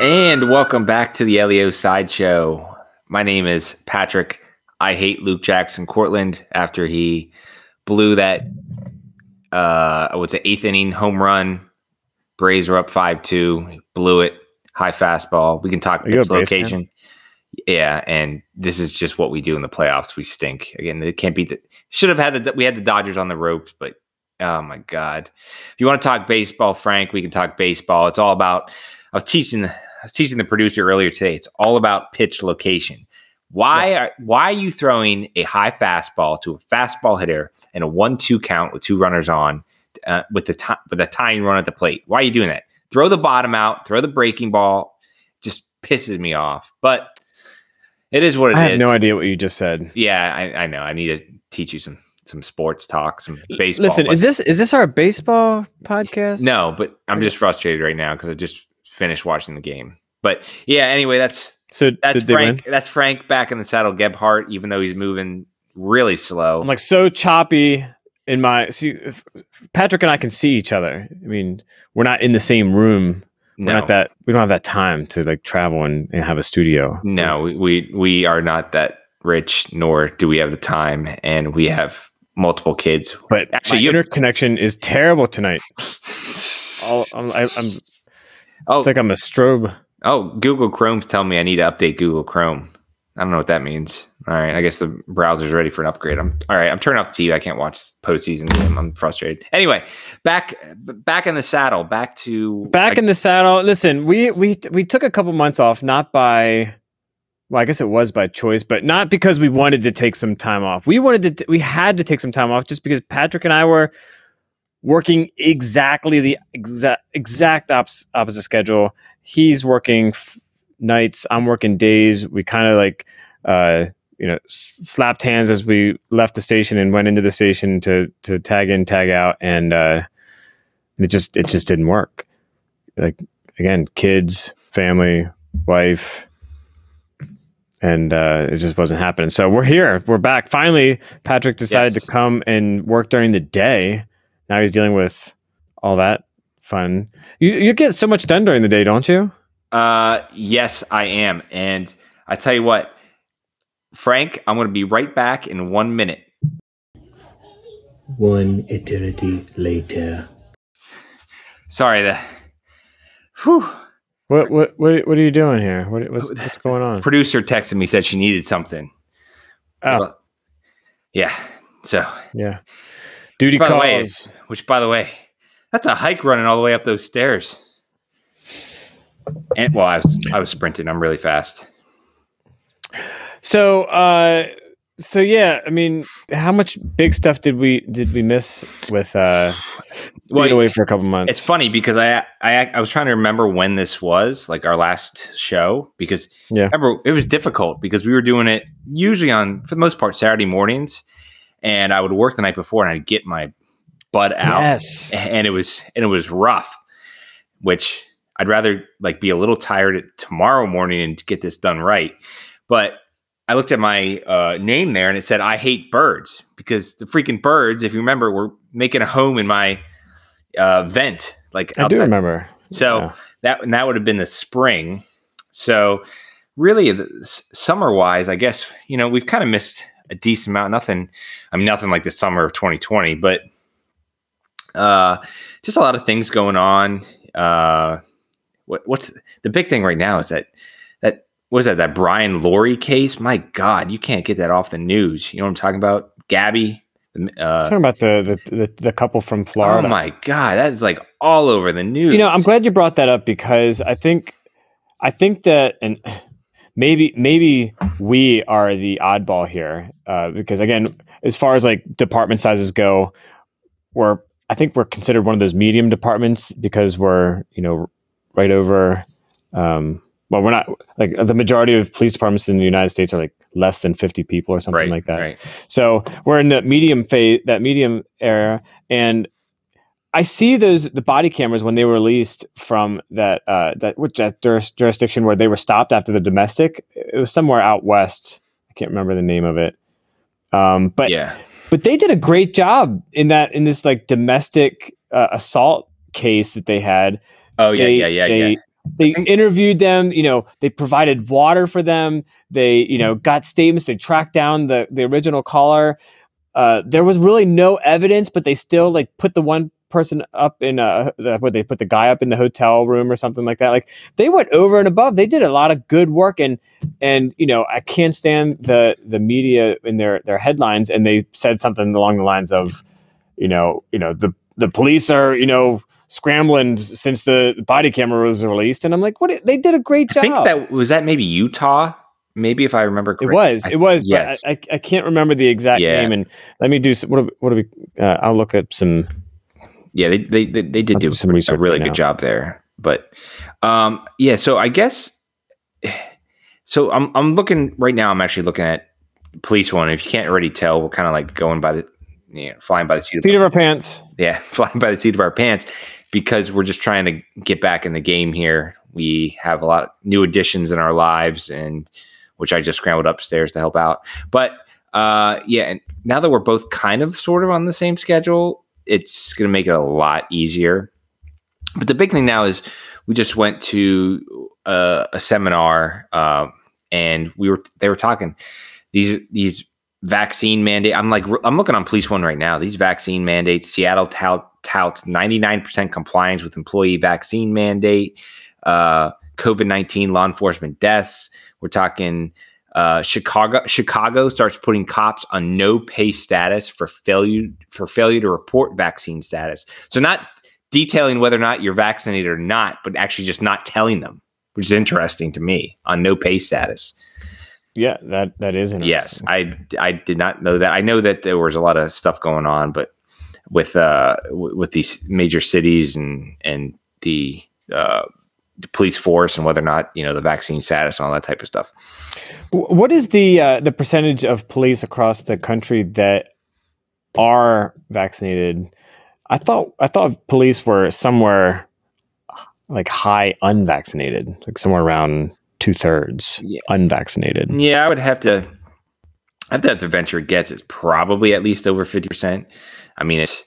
And welcome back to the LEO Sideshow. My name is Patrick. I hate Luke Jackson Cortland after he blew that uh what's it, eighth inning home run. Braves were up five two. Blew it. High fastball. We can talk Are you a pitch location. Yeah, and this is just what we do in the playoffs. We stink. Again, it can't beat the should have had the we had the Dodgers on the ropes, but oh my god. If you want to talk baseball, Frank, we can talk baseball. It's all about I was teaching I was teaching the producer earlier today. It's all about pitch location. Why Yes. are why are you throwing a high fastball to a fastball hitter and a one-two count with two runners on uh, with the ti- with a tying run at the plate? Why are you doing that? Throw the bottom out. Throw the breaking ball. Just pisses me off. But it is what it is. I have no idea what you just said. Yeah, I, I know. I need to teach you some some sports talk, some baseball. Listen, is this is this our baseball podcast? no, but I'm just frustrated right now because I just finished watching the game. But yeah, anyway, that's So that's Frank. That's Frank back in the saddle. Gebhart, even though he's moving really slow. I'm like so choppy in my see. Patrick and I can see each other. I mean, we're not in the same room. We're no, not that. We don't have that time to like travel and, and have a studio. no, we, we we are not that rich, nor do we have the time, and we have multiple kids. But Actually, your connection is terrible tonight. All, I'm, I, I'm. oh, It's like I'm a strobe. Oh, Google Chrome's telling me I need to update Google Chrome. I don't know what that means. All right, I guess the browser's ready for an upgrade. I'm all right. I'm turning off the TV. I can't watch postseason game. I'm frustrated. Anyway, back back in the saddle. Back to Back I- in the saddle. Listen, we we we took a couple months off, not by. Well, I guess it was by choice, but not because we wanted to take some time off. We wanted to. T- we had to take some time off just because Patrick and I were working exactly the exact exact ops- opposite schedule. He's working f- nights. I'm working days. We kind of like, uh, you know, s- slapped hands as we left the station and went into the station to to tag in, tag out, and uh, it just it just didn't work. Like again, kids, family, wife. And uh, it just wasn't happening. So we're here. We're back. Finally, Patrick decided Yes. to come and work during the day. Now he's dealing with all that fun. You you get so much done during the day, don't you? Uh, yes, I am. And I tell you what, Frank, I'm going to be right back in one minute. One eternity later. Sorry, the whew, What what what, what are you doing here? What, what's what's going on? producer texted me said she needed something. Oh. Well, yeah. So, Yeah, duty by way, calls. which by the way, that's a hike running all the way up those stairs. And well, I was I was sprinting. I'm really fast. So uh, so yeah, I mean, how much big stuff did we did we miss with uh Well, being away for a couple months? It's funny because I, I I was trying to remember when this was, like our last show, because Yeah. remember it was difficult because we were doing it usually on for the most part Saturday mornings, and I would work the night before and I'd get my butt out, Yes. and it was and it was rough. Which I'd rather like be a little tired tomorrow morning and get this done right, but. I looked at my uh, name there and it said, I hate birds because the freaking birds, if you remember, were making a home in my uh, vent. Like I do remember. So Yeah. that and that would have been the spring. So really, summer wise, I guess you know we've kind of missed a decent amount. Nothing, I mean, nothing like the summer of 2020, but uh, just a lot of things going on. Uh, what, what's the big thing right now is that that what is that that Brian Laundrie case? My God, you can't get that off the news. You know what I'm talking about? Gabby. Uh, Talking about the, the the the couple from Florida. oh my God, that is like all over the news. You know, I'm glad you brought that up because I think I think that and maybe maybe we are the oddball here uh, because again, as far as like department sizes go, we're I think we're considered one of those medium departments because we're you know right over um, well, we're not like the majority of police departments in the United States are like less than 50 people or something right, like that. Right. So we're in the medium phase, that medium era, and I see those the body cameras when they were released from that uh, that which that jurisdiction where they were stopped after the domestic. It was somewhere out west. I can't remember the name of it. Um, but yeah, but they did a great job in that in this like domestic uh, assault case that they had. Oh yeah, they, yeah, yeah, they, yeah. They interviewed them. You know, they provided water for them. They you know got statements. They tracked down the the original caller. Uh, there was really no evidence, but they still like put the one person up in a where they put the guy up in the hotel room or something like that. Like they went over and above. They did a lot of good work and and you know I can't stand the the media in their their headlines and they said something along the lines of you know you know the the police are you know scrambling since the body camera was released and I'm like what they did a great job. I think that was that maybe Utah. Maybe if I remember correctly. It was. It was. yes. But I, I, I can't remember the exact Yeah. name. And let me do. Some, what? do- What do we? Uh, I'll look up some. Yeah, they they they, they did do some a really right good now. job there. But um, yeah, so I guess so. I'm I'm looking right now. I'm actually looking at police one. If you can't already tell, we're kind of like going by the you know, flying by the seat of Seat of our pants. yeah, flying by the seat of our pants because we're just trying to get back in the game here. We have a lot of new additions in our lives, and which I just scrambled upstairs to help out. But uh, yeah, and now that we're both kind of sort of on the same schedule, it's going to make it a lot easier. But the big thing now is we just went to uh, a seminar, uh, and we were they were talking these these vaccine mandate. I'm like I'm looking on Police One right now. These vaccine mandates. Seattle tout, touts 99% compliance with employee vaccine mandate. Uh, COVID 19 law enforcement deaths. We're talking uh, Chicago. Chicago starts putting cops on no pay status for failure for failure to report vaccine status. So not detailing whether or not you're vaccinated or not, but actually just not telling them, which is interesting to me on no pay status. Yeah, that that is Yes. I I did not know that. I know that there was a lot of stuff going on, but with uh w- with these major cities and and the uh police force and whether or not you know the vaccine status and all that type of stuff. What is the uh, the percentage of police across the country that are vaccinated? I thought I thought police were somewhere like high unvaccinated, like somewhere around two thirds Yeah. unvaccinated. Yeah, I would have to. I have to have to venture a guess. It's probably at least over fifty percent. I mean, it's.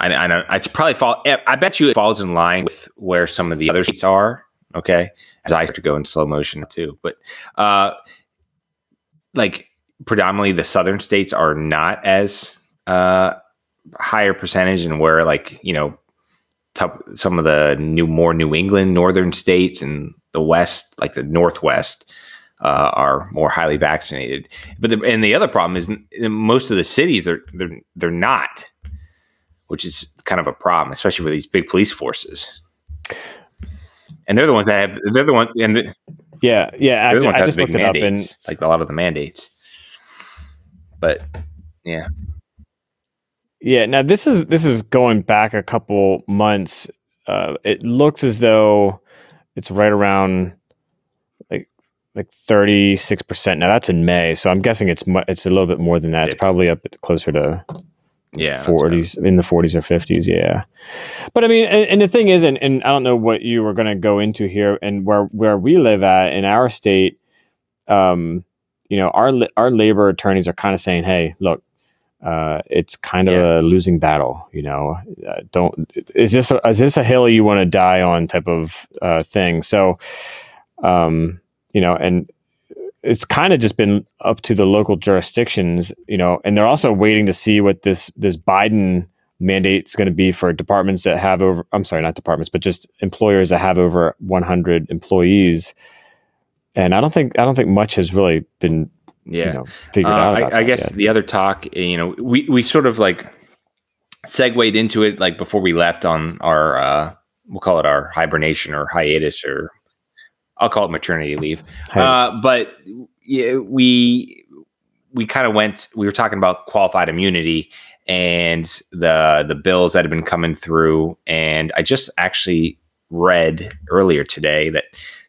I, I know it's probably fall. I bet you it falls in line with where some of the other states are. Okay, as I start to go in slow motion too, but uh, like predominantly the southern states are not as uh higher percentage, and where like you know, top, some of the new more New England northern states and the west, like the northwest, uh, are more highly vaccinated. But the, and the other problem is most of the cities they're they're they're not, which is kind of a problem, especially with these big police forces. And they're the ones that have they're the ones and Yeah, yeah. the I, ones that I have just looked it up, and like a lot of the mandates. But yeah, Yeah, now this is this is going back a couple months. Uh, it looks as though it's right around like like thirty six percent. Now that's in May, so I'm guessing it's mu- it's a little bit more than that. It's probably up closer to yeah, that's right. forties in the forties or fifties. Yeah, but I mean, and, and the thing is, and, and I don't know what you were going to go into here, and where where we live at in our state, um, you know, our our labor attorneys are kind of saying, hey, look. Uh, it's kind of Yeah. a losing battle, you know. Uh, don't is this a, is this a hill you want to die on type of uh, thing? So, um, you know, and it's kind of just been up to the local jurisdictions, you know, and they're also waiting to see what this this Biden mandate is going to be for departments that have over I'm sorry, not departments, but just employers that have over 100 employees. And I don't think I don't think much has really been yeah. you know figured Uh, out. I, I guess yet. the other talk, eh, you know, we we sort of like segued into it like before we left on our uh we'll call it our hibernation or hiatus or I'll call it maternity leave. Uh, but yeah, we we kind of went. We were talking about qualified immunity and the the bills that have been coming through. And I just actually read earlier today that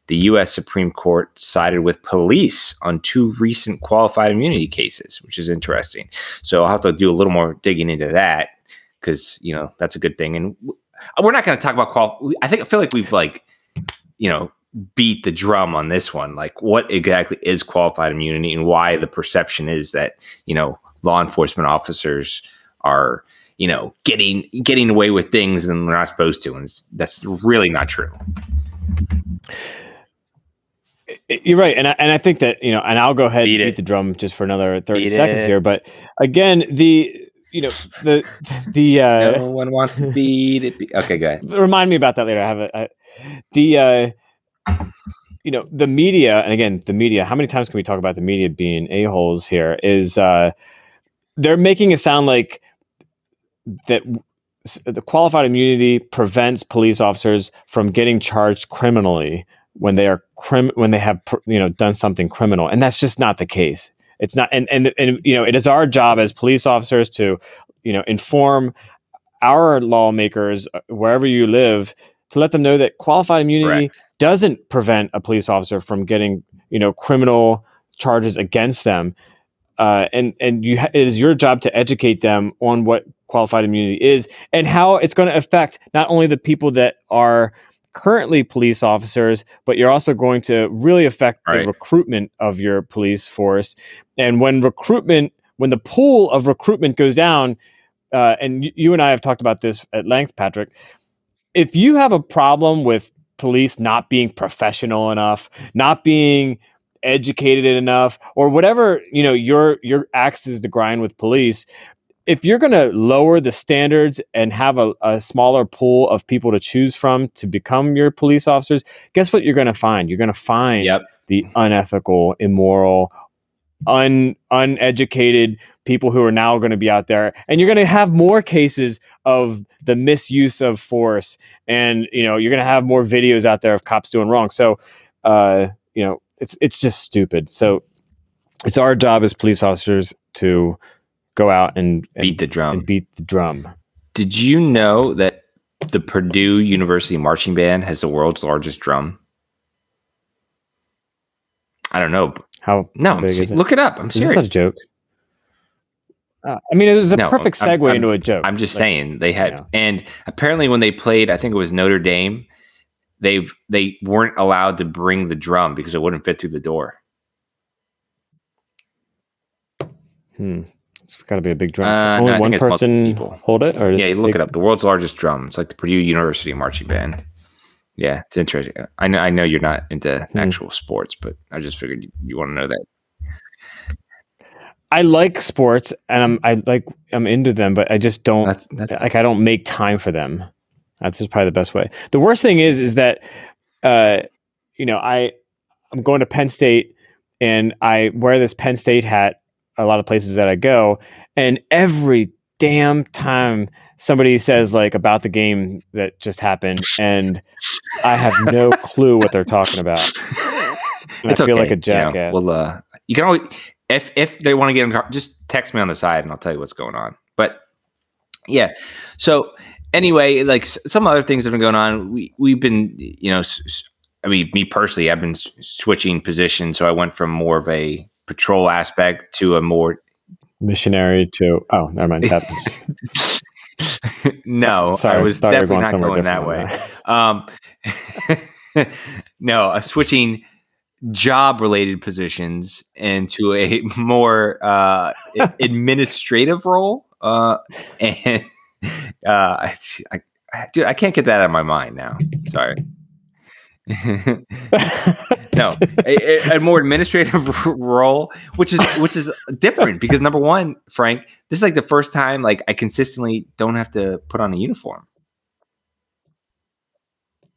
the U.S. Supreme Court sided with police on two recent qualified immunity cases, which is interesting. So I'll have to do a little more digging into that because you know that's a good thing. And we're not going to talk about qual. I think I feel like we've like you know beat the drum on this one. Like what exactly is qualified immunity and why the perception is that you know law enforcement officers are you know getting getting away with things and they're not supposed to, and that's really not true. You're right, and I, and I think that you know, and I'll go ahead Beat and it. beat the drum just for another thirty Beat seconds it. here. But again, the you know the the uh, no one wants to beat it. Be- okay, go ahead. remind me about that later. I have a, I, the uh, you know the media, and again the media. How many times can we talk about the media being a holes? Here is uh, they're making it sound like that the qualified immunity prevents police officers from getting charged criminally when they are crim- when they have you know done something criminal, and that's just not the case. It's not, and and and you know, it is our job as police officers to you know inform our lawmakers uh, wherever you live to let them know that qualified immunity. Doesn't prevent a police officer from getting you know criminal charges against them uh, and and you ha- it is your job to educate them on what qualified immunity is and how it's going to affect not only the people that are currently police officers but you're also going to really affect the recruitment of your police force and when recruitment when the pool of recruitment goes down uh, and you, you and I have talked about this at length, Patrick. If you have a problem with police not being professional enough, not being educated enough, or whatever you know your your axe is to grind with police, if you're going to lower the standards and have a, a smaller pool of people to choose from to become your police officers, guess what you're going to find? You're going to find Yep. the unethical, immoral, un uneducated people who are now going to be out there and you're going to have more cases of the misuse of force and you know you're going to have more videos out there of cops doing wrong so uh you know it's it's just stupid so it's our job as police officers to go out and, and Beat the drum. and beat the drum Did you know that the Purdue University marching band has the world's largest drum? I don't know. how No, is it? look it up. I'm serious. not a joke uh, i mean it was a No, perfect I'm- segue I'm- into a joke I'm just Like, saying they had, Yeah. and apparently when they played, I think it was Notre Dame. They've they weren't allowed to bring the drum because it wouldn't fit through the door. hmm. it's got to be a big drum Uh, only think one person hold it or Yeah, you look it up. The world's largest drum. It's like the Purdue University marching band. Yeah, it's interesting. I know. I know you're not into Hmm. actual sports, but I just figured you, you want to know that. I like sports and I'm I like I'm into them, but I just don't That's that's like I don't make time for them. That's just probably the best way. The worst thing is is that uh you know, I I'm going to Penn State and I wear this Penn State hat a lot of places that I go and every damn time somebody says like about the game that just happened and I have no clue what they're talking about. And I feel like a you know, jackass. well, uh, you can always if if they want to get in, car- just text me on the side and I'll tell you what's going on. But yeah, so anyway, like s- some other things have been going on. We we've been, you know, I mean, me personally, I've been s- switching positions, so I went from more of a patrol aspect to a more Missionary to oh, never mind. That no, Sorry, I was definitely going not going that way. Um, no, uh, switching job related positions into a more uh, administrative role. Uh, and uh, I, I, dude, I can't get that out of my mind now. Sorry. no, a, a- more administrative role, which is which is different because number one, Frank, this is like the first time like I consistently don't have to put on a uniform.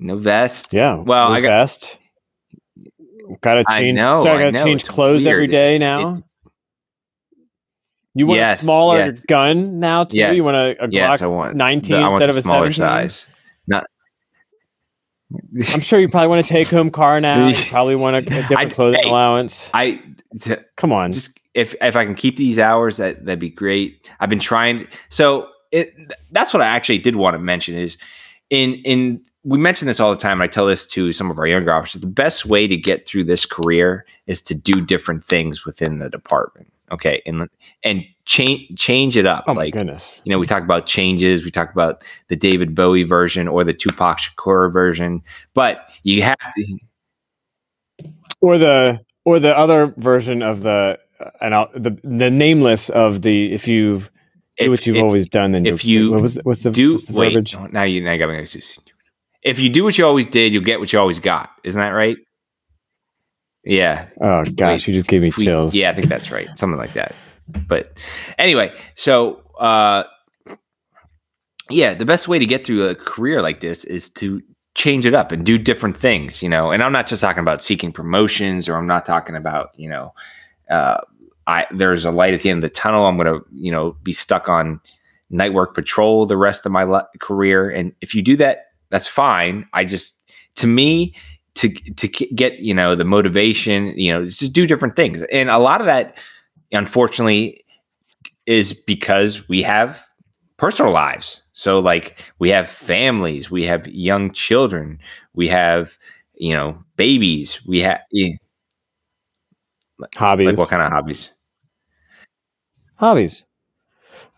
No vest. Yeah. Well, no I got- vest. Got to change. I I got to know, change it's clothes every weird. day It- now. it- you want Yes, a smaller yes. gun now too. Yes, You want a, a Yes, Glock I want 19 I want instead the of a smaller 17? size. Not. I'm sure you probably want a take home car now. You probably want a, a different I- clothing hey. allowance. I t- Come on. just if if I can keep these hours, that that'd be great. I've been trying. So it that's what I actually did want to mention is in in we mention this all the time. I tell this to some of our younger officers. The best way to get through this career is to do different things within the department. Okay, and and change change it up. Oh my like goodness. you know, we talk about changes. We talk about the David Bowie version or the Tupac Shakur version, but you have to. Or the or the other version of the uh, and I'll, the the nameless of the if you do If, what you've if- always done, then if you'll- what was the, what's the do what's the wait, verbiage? now you now you got me. If you do what you always did, you'll get what you always got. Isn't that right? Yeah. Oh gosh, you just gave me If we- chills. yeah, I think that's right. Something like that. But anyway, so uh yeah, the best way to get through a career like this is to change it up and do different things, you know. And I'm not just talking about seeking promotions or I'm not talking about, you know, uh I there's a light at the end of the tunnel. I'm going to, you know, be stuck on night work patrol the rest of my career and if you do that, that's fine. I just to me to to get you know the motivation you know just do different things and a lot of that unfortunately is because we have personal lives so like we have families we have young children we have you know babies we have Hobbies. like what kind of hobbies hobbies.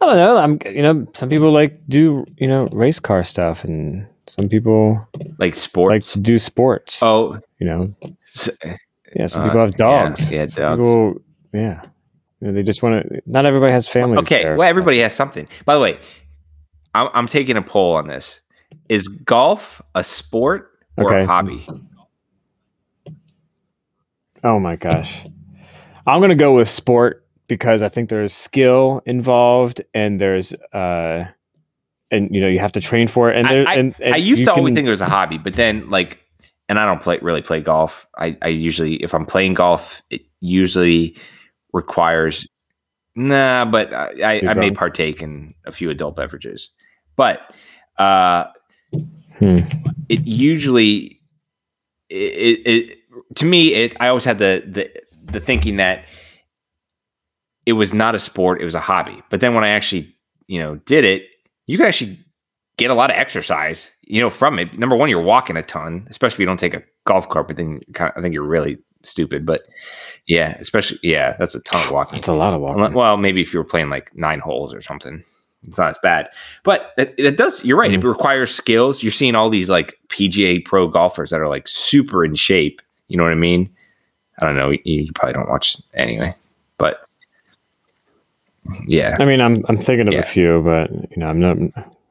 I don't know. I'm you know some people like do you know race car stuff and some people like sports, like to do sports. oh You know, s- yeah. Some Uh, people have dogs. yeah, Some dogs. People, yeah. You know, they just want to. Not everybody has families. okay there. well everybody has something by the way I'm, I'm taking a poll on this is golf a sport or Okay. a hobby Oh my gosh. I'm gonna go with sport because I think there's skill involved and there's uh and you know you have to train for it and I- there I, and, and I used you to always can- think it was a hobby, but then like, and I don't play really play golf. I, I usually, if I'm playing golf, it usually requires nah, but I, I, I may partake in a few adult beverages, but uh, Hmm. it usually it, it, it to me it I always had the the the thinking that it was not a sport, it was a hobby. But then when I actually, you know, did it, you can actually get a lot of exercise, you know, from it. Number one, you're walking a ton, especially if you don't take a golf cart, but then kind of, I think you're really stupid. But yeah, especially yeah, that's a ton of walking. It's a lot of walking. Well, maybe if you were playing like nine holes or something, it's not as bad. But it, it does. You're right. It Mm. requires skills. You're seeing all these like PGA pro golfers that are like super in shape. You know what I mean? I don't know. You, you probably don't watch anyway, but yeah, I mean, I'm I'm thinking of Yeah. a few, but you know, I'm not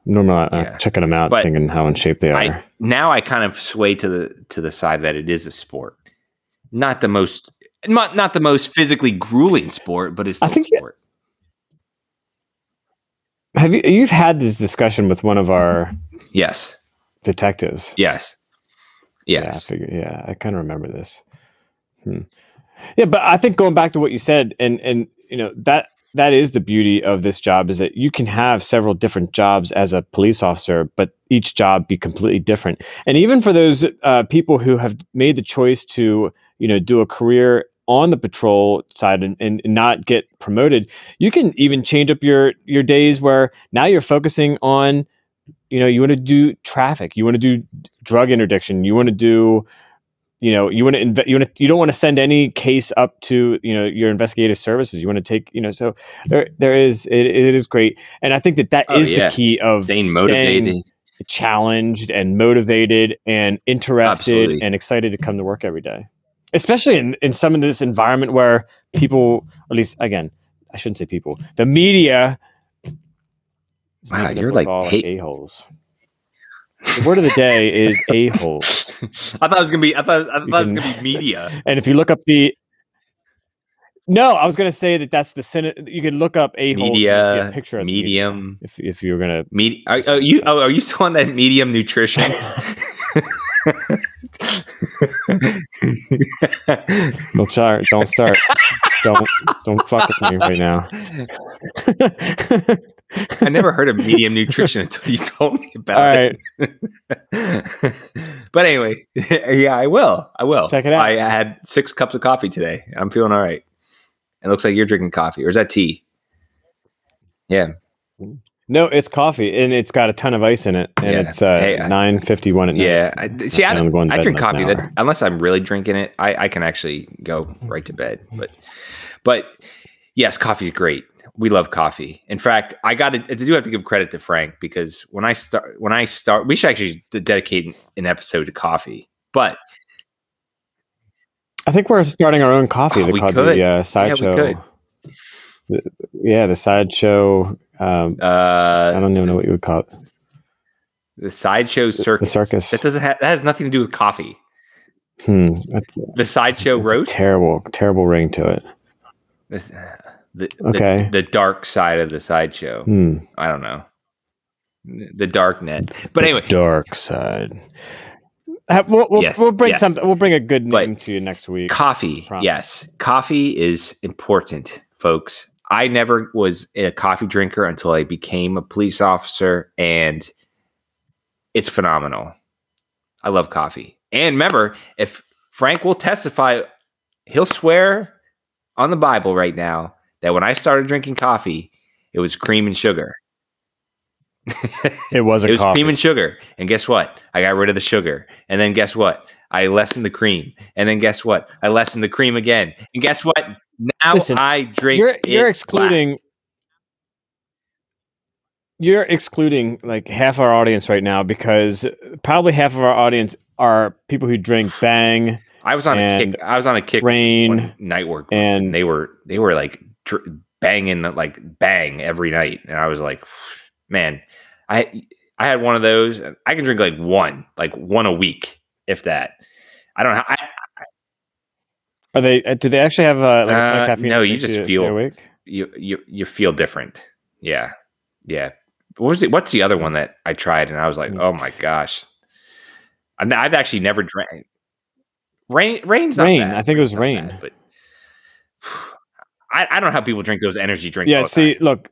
normally uh, Yeah. checking them out, But thinking how in shape they are. I now I kind of sway to the to the side that it is a sport, not the most not not the most physically grueling sport, but it's I still think a it- sport. Have you you've had this discussion with one of our Yes, detectives? yes, Yeah, I yes. figure. Yeah, I kind of remember this. Hmm. Yeah, but I think going back to what you said, and and you know that that is the beauty of this job is that you can have several different jobs as a police officer, but each job be completely different. And even for those uh, people who have made the choice to you know do a career on the patrol side and, and not get promoted, you can even change up your your days where now you're focusing on you know you want to do traffic you want to do drug interdiction you want to do you know you want to inve- you want to you don't want to send any case up to you know your investigative services you want to take you know so there there is it, it is great and i think that that oh, is Oh, yeah. the key of Staying motivated. challenged and motivated and interested Absolutely. and excited to come to work every day especially in, in some of this environment where people at least again i shouldn't say people the media Wow, you're like a-holes the word of the day is a-holes I thought it was gonna be. I thought. I thought it was gonna be media. and if you look up the no i was going to say that that's the Senate. you could look up a-holes and you'll see Media, a picture of the medium, if, if you were going to Medi- are, are you? Oh, are you still on that medium nutrition? don't start don't start don't don't fuck with me right now I never heard of medium nutrition until you told me about all it. right but anyway, yeah, I will. I will. Check it out. I had six cups of coffee today. I'm feeling all right. It looks like you're drinking coffee, or is that tea? Yeah. No, it's coffee, and it's got a ton of ice in it, and Yeah. it's uh, Hey, nine fifty one at night. Yeah. I, see, I, don't, going I drink coffee that unless I'm really drinking it, I, I can actually go right to bed. But, but yes, coffee is great. We love coffee. In fact, I got to, I do have to give credit to Frank because when I start, when I start, we should actually dedicate an episode to coffee. But I think we're starting our own coffee. Oh, They we could. the uh, sideshow. could. The- yeah, the sideshow. Um, I uh, don't even know what you would call it. the sideshow circus. The circus. That doesn't have, that has nothing to do with coffee. Hmm. That's- The sideshow roast. Terrible, terrible ring to it. The, the, Okay. the, the dark side of the sideshow. Hmm. I don't know. The dark net. But The anyway, dark side. We'll, we'll, Yes, we'll bring yes. some. We'll bring a good But name to you next week. coffee. Yes. Coffee is important, folks. I never was a coffee drinker until I became a police officer, and it's phenomenal. I love coffee. And remember, if Frank will testify, he'll swear on the Bible right now that when I started drinking coffee, it was cream and sugar. It was a it was coffee. cream and sugar. And guess what? I got rid of the sugar. And then guess what? I lessened the cream. And then guess what? I lessened the cream again. And guess what? Now Listen, I drink. you're you're black. excluding. You're excluding like half our audience right now because probably half of our audience are people who drink Bang, I was on a kick. I was on a kick Reign. night work, and they were they were like dr- banging like bang every night, and I was like, man, I I had one of those. I can drink like one, like one a week, if that. I don't know. I, Are they? uh, Do they actually have uh, like a ton Uh, of caffeine? no, you just feel- awake. you you you feel different. Yeah, yeah. What was it? What's the other one that I tried and I was like, Mm. oh my gosh. I've, I've actually never drank. Reign, Reign's not Reign, bad. I think it was Reign. bad, but I, I don't know how people drink those energy drinks. Yeah. See, time. look,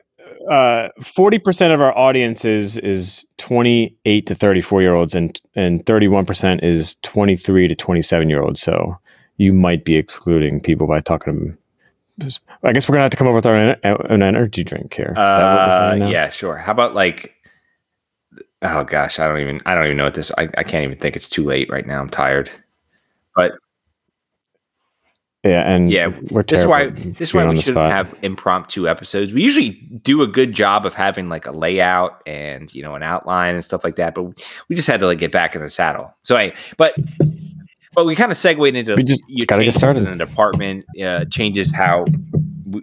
uh, forty percent of our audience is is twenty eight to thirty four year olds, and and thirty one percent is twenty three to twenty seven year olds. So you might be excluding people by talking to them. I guess we're gonna have to come up with our an energy drink here. Is that what Uh, yeah, sure. How about like? Oh gosh, I don't even. I don't even know what this. I, I can't even think. It's too late right now. I'm tired. But yeah, and Yeah, we're this is terrible why this is why we shouldn't spot. have impromptu episodes. We usually do a good job of having like a layout and you know an outline and stuff like that, but we just had to like get back in the saddle. So I but but we kind of segued into We just you gotta get started. in the department uh, changes how we,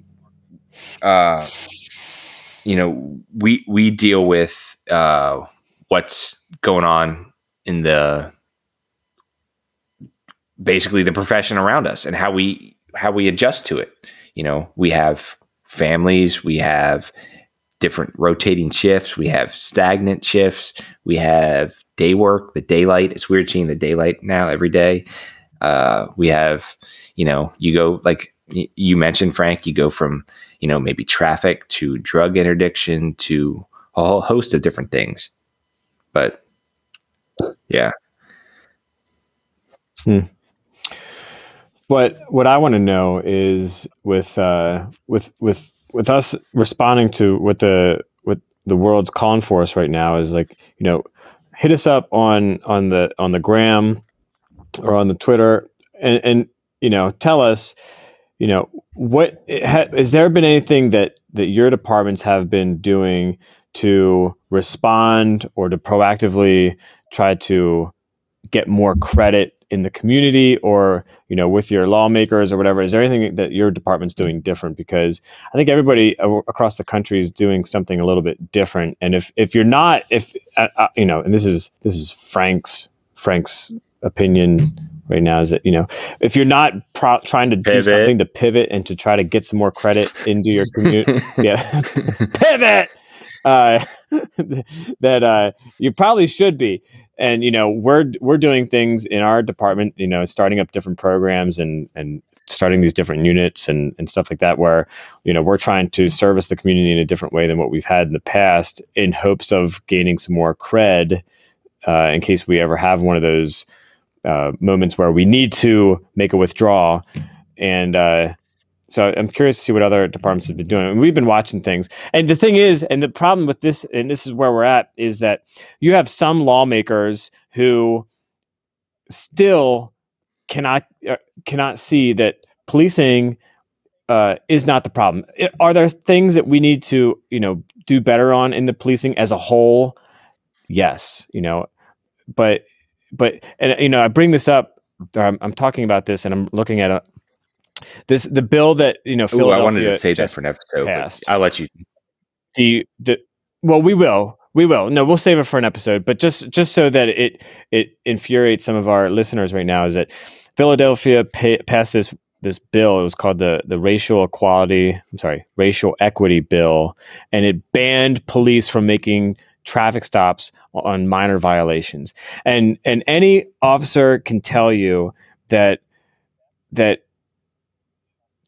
uh you know we we deal with uh what's going on in the basically the profession around us and how we how we adjust to it. You know we have families we have different rotating shifts we have stagnant shifts we have day work the daylight. It's weird seeing the daylight now every day. Uh, we have you know you go like y- you mentioned frank you go from you know maybe traffic to drug interdiction to a whole host of different things. But yeah But what I want to know is with uh, with with with us responding to what the what the world's calling for us right now is like you know hit us up on on the on the gram or on the Twitter and and you know tell us you know what ha, has there been anything that that your departments have been doing to respond or to proactively try to get more credit in the community or you know with your lawmakers or whatever is there anything that your department's doing different? Because i think everybody across the country is doing something a little bit different. And if if you're not if uh, uh, you know and this is this is frank's frank's opinion right now is that you know if you're not pro- trying to do something to pivot and to try to get some more credit into your community yeah pivot! Uh, that uh, you probably should be and you know we're we're doing things in our department you know starting up different programs and and starting these different units and and stuff like that where you know we're trying to service the community in a different way than what we've had in the past in hopes of gaining some more cred uh, in case we ever have one of those uh, moments where we need to make a withdrawal. And uh, So I'm curious to see what other departments have been doing. And we've been watching things. And the thing is, and the problem with this, and this is where we're at, is that you have some lawmakers who still cannot uh, cannot see that policing uh, is not the problem. I- Are there things that we need to you know do better on in the policing as a whole? Yes, you know, but but and you know I bring this up. I'm, I'm talking about this, and I'm looking at a, this the bill that you know Ooh, I wanted to say that for an episode. passed. I'll let you. the the well we will we will no we'll save it for an episode but just just so that it it infuriates some of our listeners right now is that philadelphia pa- passed this this bill it was called the the racial equality i'm sorry racial equity bill and it banned police from making traffic stops on minor violations and and any officer can tell you that that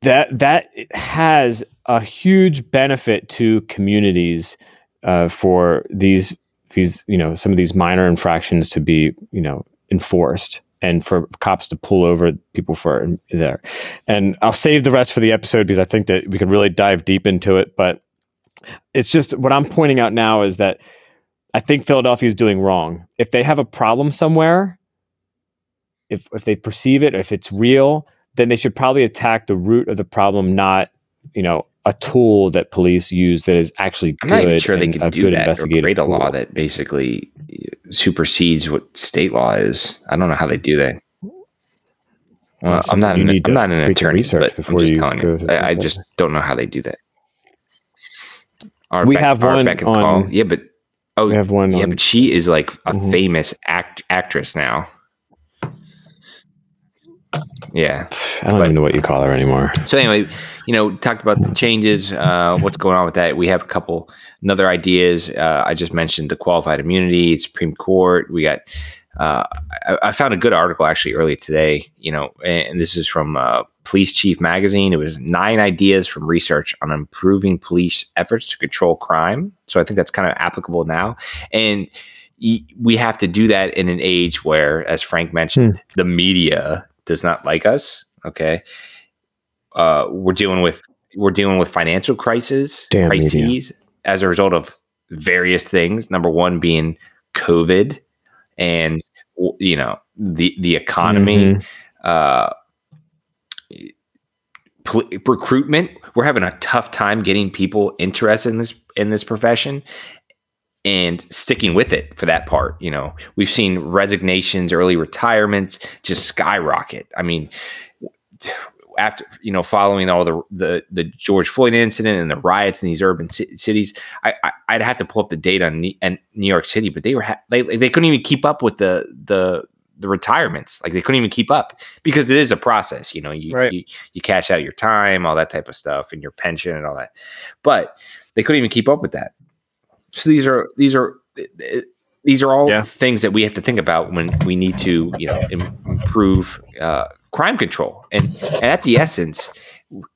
that that has a huge benefit to communities uh, for these these you know some of these minor infractions to be you know enforced and for cops to pull over people for there. And i'll save the rest for the episode because i think that we could really dive deep into it but it's just what i'm pointing out now is that i think philadelphia is doing wrong. If they have a problem somewhere if if they perceive it if it's real then they should probably attack the root of the problem not you know a tool that police use that is actually I'm good not even sure they can a do good that or create a law that basically supersedes what state law is. I don't know how they do that. Well, I'm not. An, I'm not an attorney, research but I'm just you telling you. I, I just don't know how they do that. Our We have one on- Paul. Yeah, but oh, we have one yeah, on- but she is like a Mhm. famous act actress now. Yeah. I don't even know what you call her anymore. So anyway, you know, talked about the changes, uh, what's going on with that. We have a couple another ideas. Uh, I just mentioned the qualified immunity, Supreme Court. We got. Uh, I, I found a good article actually earlier today. You know, and, and this is from uh, Police Chief Magazine. It was nine ideas from research on improving police efforts to control crime. So I think that's kind of applicable now, and we have to do that in an age where, as Frank mentioned, the media does not like us. Okay, uh, we're dealing with we're dealing with financial crisis Damn media. crises as a result of various things. Number one being COVID, and you know the the economy, Mhm. uh, pol- recruitment. We're having a tough time getting people interested in this in this profession and sticking with it for that part. You know, we've seen resignations, early retirements just skyrocket. I mean, after you know, following all the the, the George Floyd incident and the riots in these urban ci- cities, I, I I'd have to pull up the data on New, and New York City, but they were ha- they they couldn't even keep up with the the the retirements. Like they couldn't even keep up because it is a process. You know, you Right. you, you cash out your time, all that type of stuff, and your pension and all that. But they couldn't even keep up with that. So these are these are these are all Yeah. things that we have to think about when we need to you know im- improve uh, crime control. And, and at the essence,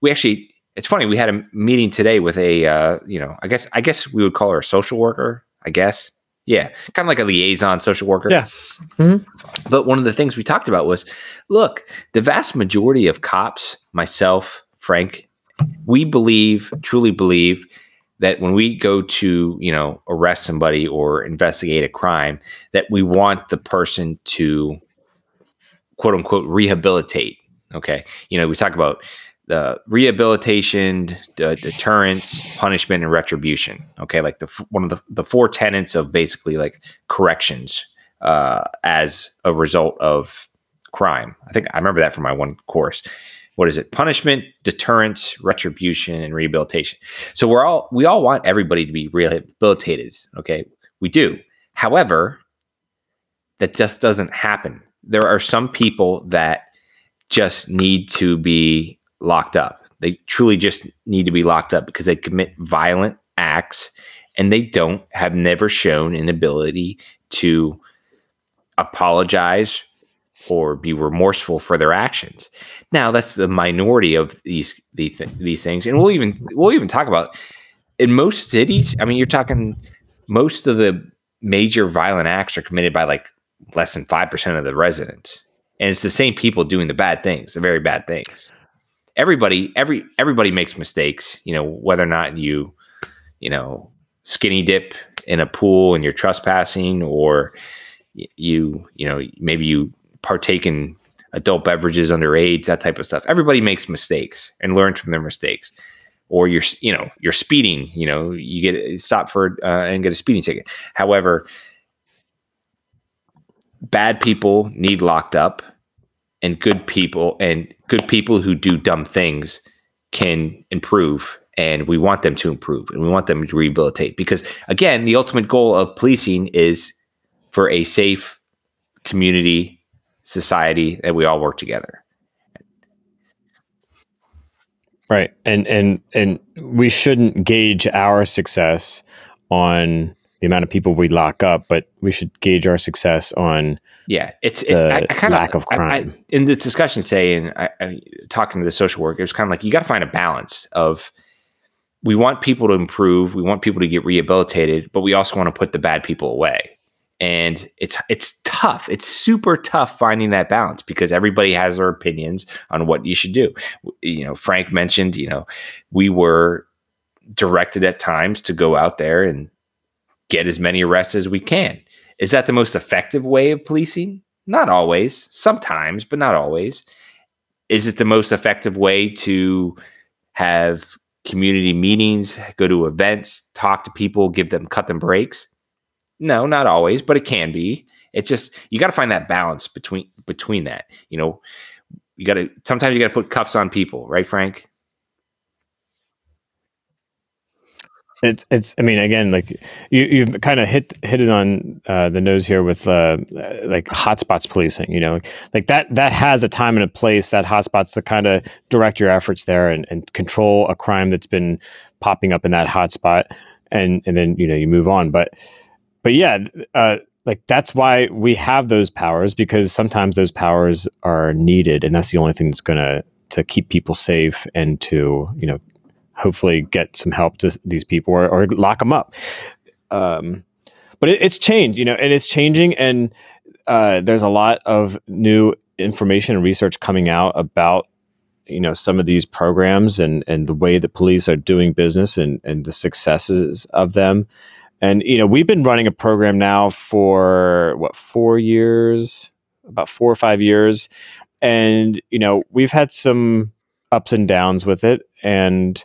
we actually it's funny we had a meeting today with a uh, you know I guess I guess we would call her a social worker. I guess yeah, kind of like a liaison social worker. Yeah. Mhm. But one of the things we talked about was, look, the vast majority of cops, myself, Frank, we believe, truly believe that when we go to, you know, arrest somebody or investigate a crime, that we want the person to quote unquote rehabilitate. Okay. You know, we talk about the rehabilitation, the deterrence, punishment, and retribution. Okay. Like the one of the, the four tenets of basically like corrections uh, as a result of crime. I think I remember that from my one course. What is it? Punishment, deterrence, retribution, and rehabilitation. So we're all we all want everybody to be rehabilitated. Okay, we do. However, that just doesn't happen. There are some people that just need to be locked up. They truly just need to be locked up because they commit violent acts and they don't have never shown an ability to apologize or be remorseful for their actions. Now that's the minority of these these, these things, and we'll even we'll even talk about in most cities. I mean, you're talking most of the major violent acts are committed by like less than five percent of the residents, and it's the same people doing the bad things, the very bad things. everybody every everybody makes mistakes you know whether or not you you know skinny dip in a pool and you're trespassing or you you know maybe you partake in adult beverages underage that type of stuff. Everybody makes mistakes and learns from their mistakes. Or you're you know you're speeding you know you get stopped for uh, and get a speeding ticket. However bad people need locked up and good people and good people who do dumb things can improve and we want them to improve and we want them to rehabilitate. Because again the ultimate goal of policing is for a safe community society that we all work together right and and and we shouldn't gauge our success on the amount of people we lock up, but we should gauge our success on yeah, it's the it, I, I kinda, lack of I- I- crime. in the discussion today, and I, I, talking to the social worker, it was kind of like you got to find a balance of we want people to improve, we want people to get rehabilitated, but we also want to put the bad people away. And it's it's tough. It's super tough finding that balance because everybody has their opinions on what you should do. You know, Frank mentioned, you know, we were directed at times to go out there and get as many arrests as we can. Is that the most effective way of policing? Not always, sometimes, but not always. Is it the most effective way to have community meetings, go to events, talk to people, give them cut them breaks? No, not always, but it can be. It's just you got to find that balance between between that. You know, you got to sometimes you got to put cuffs on people, right, Frank? It's it's. I mean, again, like you you've kind of hit hit it on uh, the nose here with uh, like hotspots policing. You know, like that that has a time and a place. That hotspots to kind of direct your efforts there and, and control a crime that's been popping up in that hotspot, and and then you know you move on. But but yeah, uh, like that's why we have those powers because sometimes those powers are needed, and that's the only thing that's gonna to keep people safe and to you know hopefully get some help to these people or, or lock them up. Um, but it, it's changed, you know, and it's changing, and uh, there's a lot of new information and research coming out about you know some of these programs and and the way that police are doing business and and the successes of them and you know we've been running a program now for what four years? About four or five years. And you know we've had some ups and downs with it. And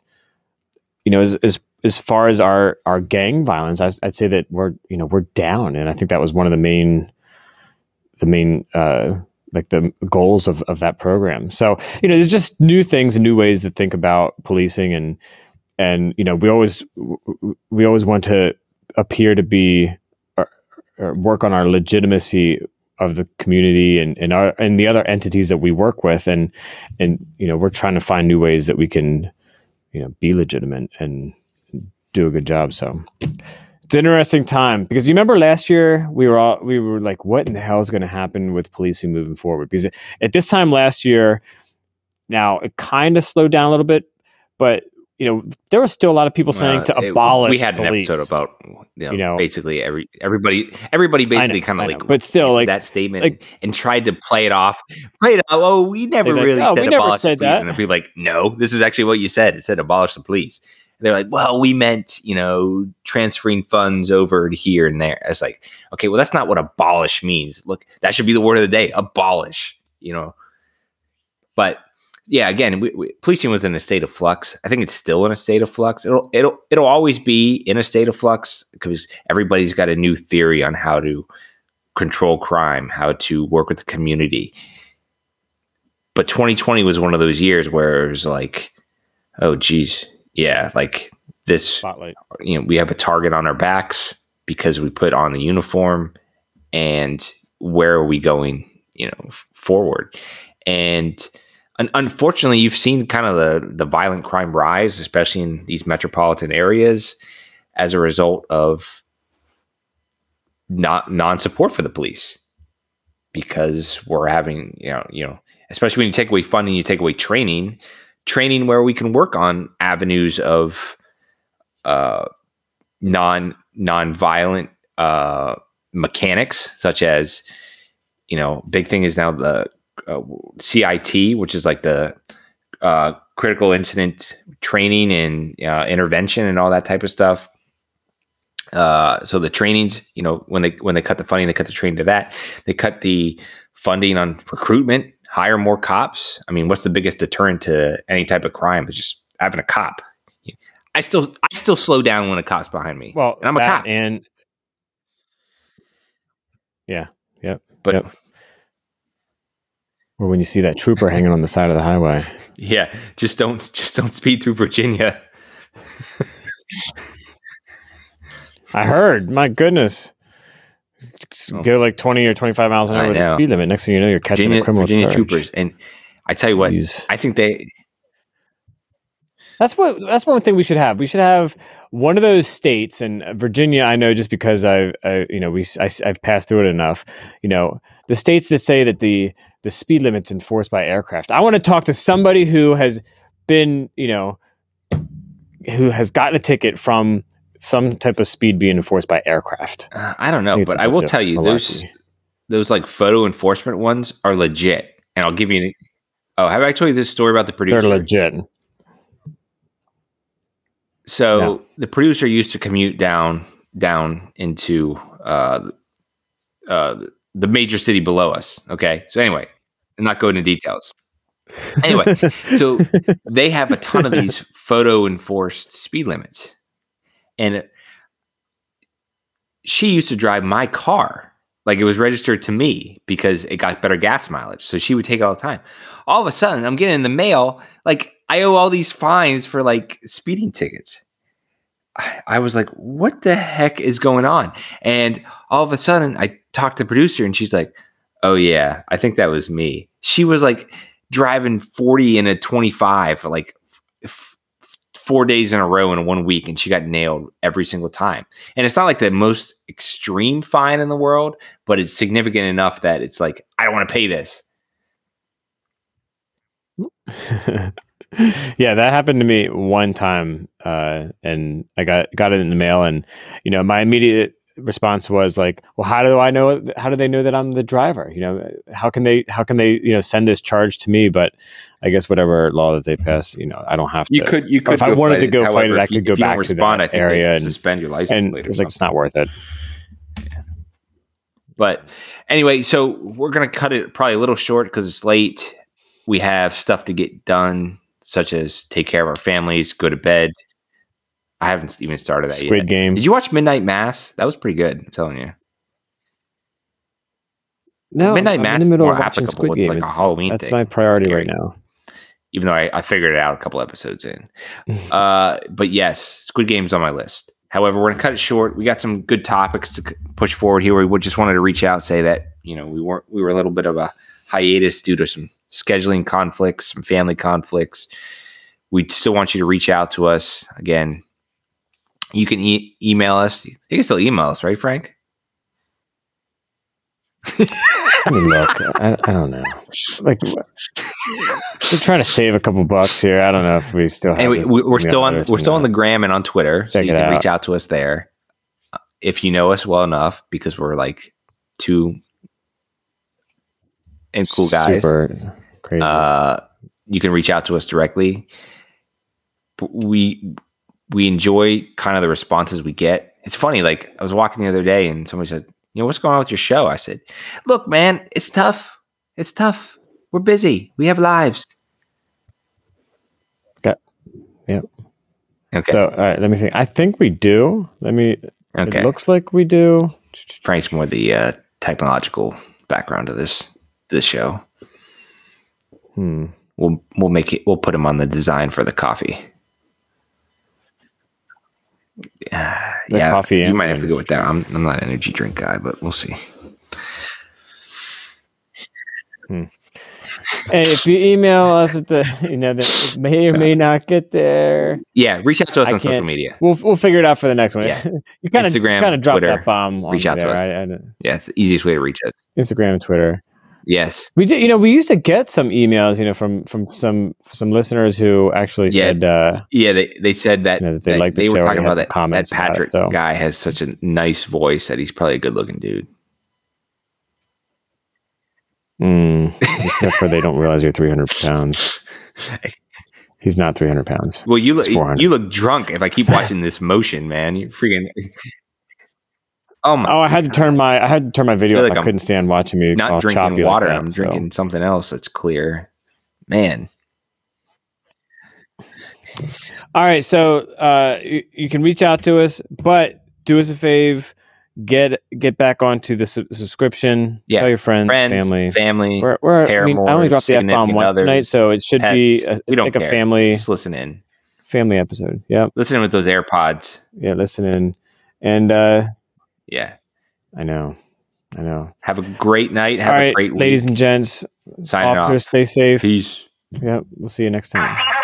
you know as as, as far as our our gang violence I, i'd say that we're you know we're down. And i think that was one of the main the main uh like the goals of, of that program. So you know there's just new things and new ways to think about policing. And and you know we always we always want to appear to be or, or work on our legitimacy of the community and, and our and the other entities that we work with. And and you know we're trying to find new ways that we can you know be legitimate and do a good job. So it's an interesting time because you remember last year we were all we were like what in the hell is going to happen with policing moving forward? Because at this time last year now it kind of slowed down a little bit but you know there were still a lot of people saying Uh, to it- abolish We had police. an episode about you know, You know- basically every everybody everybody basically kind of know, like but still like that statement like- and tried to play it off. Play it off. Oh, we never Like, really "Oh, said we never abolish said that." And be like, no, this is actually what you said. It said abolish the police. And they're like, well, we meant you know transferring funds over to here and there. I was like, okay, well, that's not what abolish means. Look, that should be the word of the day. Abolish. You know, but yeah, again, we, we, policing was in a state of flux. I think it's still in a state of flux. It'll it'll it'll always be in a state of flux because everybody's got a new theory on how to control crime, how to work with the community. But 2020 was one of those years where it was like, oh, geez, yeah, like this spotlight you know we have a target on our backs because we put on the uniform and where are we going you know forward and un- unfortunately you've seen kind of the the violent crime rise especially in these metropolitan areas as a result of not non-support for the police. Because we're having you know you know especially when you take away funding you take away training training where we can work on avenues of uh, non non-violent uh, mechanics, such as you know, big thing is now the uh, CIT, which is like the uh, critical incident training and uh, intervention and all that type of stuff. Uh, so the trainings, you know, when they when they cut the funding, they cut the training to that. They cut the funding on recruitment, hire more cops. I mean, what's the biggest deterrent to any type of crime? Is just having a cop. I still I still slow down when a cop's behind me. Well, and I'm a cop. and yeah, yep, But yep. Or when you see that trooper hanging on the side of the highway. yeah, just don't just don't speed through Virginia. I heard. My goodness. Oh. Go like twenty or twenty-five miles an hour with the speed limit. Next thing you know, you're catching Virginia, a criminal Virginia charge. troopers, and I tell you what, Jeez. I think they That's what. That's one thing we should have. We should have one of those states, and Virginia. I know just because I've, I you know, we I, have passed through it enough. You know, the states that say that the the speed limit's enforced by aircraft. I want to talk to somebody who has been, you know, who has gotten a ticket from some type of speed being enforced by aircraft. Uh, I don't know, it's but I will tell you those those like photo enforcement ones are legit, and I'll give you. An, oh, have I told you this story about the producer? They're legit. So No. the producer used to commute down down into uh, uh, the major city below us. Okay, so anyway, I'm not going into details. Anyway, so they have a ton of these photo enforced speed limits, and she used to drive my car like it was registered to me because it got better gas mileage. So she would take it all the time. All of a sudden, I'm getting in the mail like I owe all these fines for like speeding tickets. I, I was like, what the heck is going on? And all of a sudden, I talked to the producer and she's like, oh, yeah, I think that was me. She was like driving 40 in a 25 for like f- f- four days in a row in one week and she got nailed every single time. And it's not like the most extreme fine in the world, but it's significant enough that it's like, I don't want to pay this. yeah, that happened to me one time, uh, and I got got it in the mail, and you know, my immediate response was like, "Well, how do I know? How do they know that I'm the driver? You know, how can they how can they you know send this charge to me?" But I guess whatever law that they pass, you know, I don't have to. You could, you could. if I wanted to go fight it, I could go back to respond, that I think they area and- suspend your license and it was like, it's not worth it. But anyway, so we're gonna cut it probably a little short because it's late. We have stuff to get done, such as take care of our families, go to bed. I haven't even started that Squid yet. Game. Did you watch Midnight Mass? That was pretty good. I'm telling you. No, Midnight I'm Mass in the is middle more of watching applicable. Squid It's Game. like a Halloween That's thing. my priority right now. Even though I, I figured it out a couple episodes in. uh, but yes, Squid Game's on my list. However, we're gonna cut it short. We got some good topics to c- push forward here. We just wanted to reach out, say that you know we weren't we were a little bit of a hiatus due to some scheduling conflicts, some family conflicts. We still want you to reach out to us again. You can e- email us. You can still email us, right, Frank? Look, I, I don't know. Like, we're trying to save a couple bucks here. I don't know if we still this- we, we're still on we're still on the gram and on Twitter, so you can reach out. out to us there Uh, if you know us well enough, because we're like two and cool guys. Super crazy. Uh, you can reach out to us directly. We we enjoy kind of the responses we get. It's funny. Like I was walking the other day, and somebody said, "You know what's going on with your show?" I said, "Look, man, it's tough. It's tough. We're busy. We have lives." Got- yep. Okay. So, all right, let me think. I think we do. Let me. okay. It looks like we do. Frank's more the uh, technological background of this this show. Hmm. We'll we'll make it. We'll put him on the design for the coffee. Uh, yeah, coffee You and might have to go with that. I'm I'm not an energy drink guy, but we'll see. Hey, if you email us at the, you know, that it may or may not get there. Yeah, reach out to us I on social media. We'll we'll figure it out for the next one. Yeah. you kind of Instagram, kind of Twitter, that bomb. reach out to us. I- I Yeah, it's the easiest way to reach us. Instagram and Twitter. Yes. We did, you know, we used to get some emails, you know, from from some some listeners who actually Yeah. said, uh, Yeah, they, they said that, You know, that they liked the were show and talking they about that, that about it, Patrick so. guy has such a nice voice that he's probably a good looking dude. mm, except for they don't realize you're 300 pounds. He's not 300 pounds. Well, you look 400. you look drunk if I keep watching this motion, man. You freaking. Oh my! Oh, I had to turn my I had to turn my video up. like I couldn't stand watching me not drinking like water. that, I'm so. drinking something else that's clear. Man, All right, so uh, you, you can reach out to us, but do us a fave, get get back onto the su- subscription. Yeah, tell your friends, friends, family. family. We're, we're, I, mean, I only dropped the f bomb once tonight, so it should be a, We don't like a family Just listen in. family episode. Yep, Listen in with those AirPods. yeah, listen in, and uh, Yeah. I know, I know. Have a great night. Have All a great week. ladies and gents, Signing officers, off. stay safe. Peace. Yep, we'll see you next time. Proceed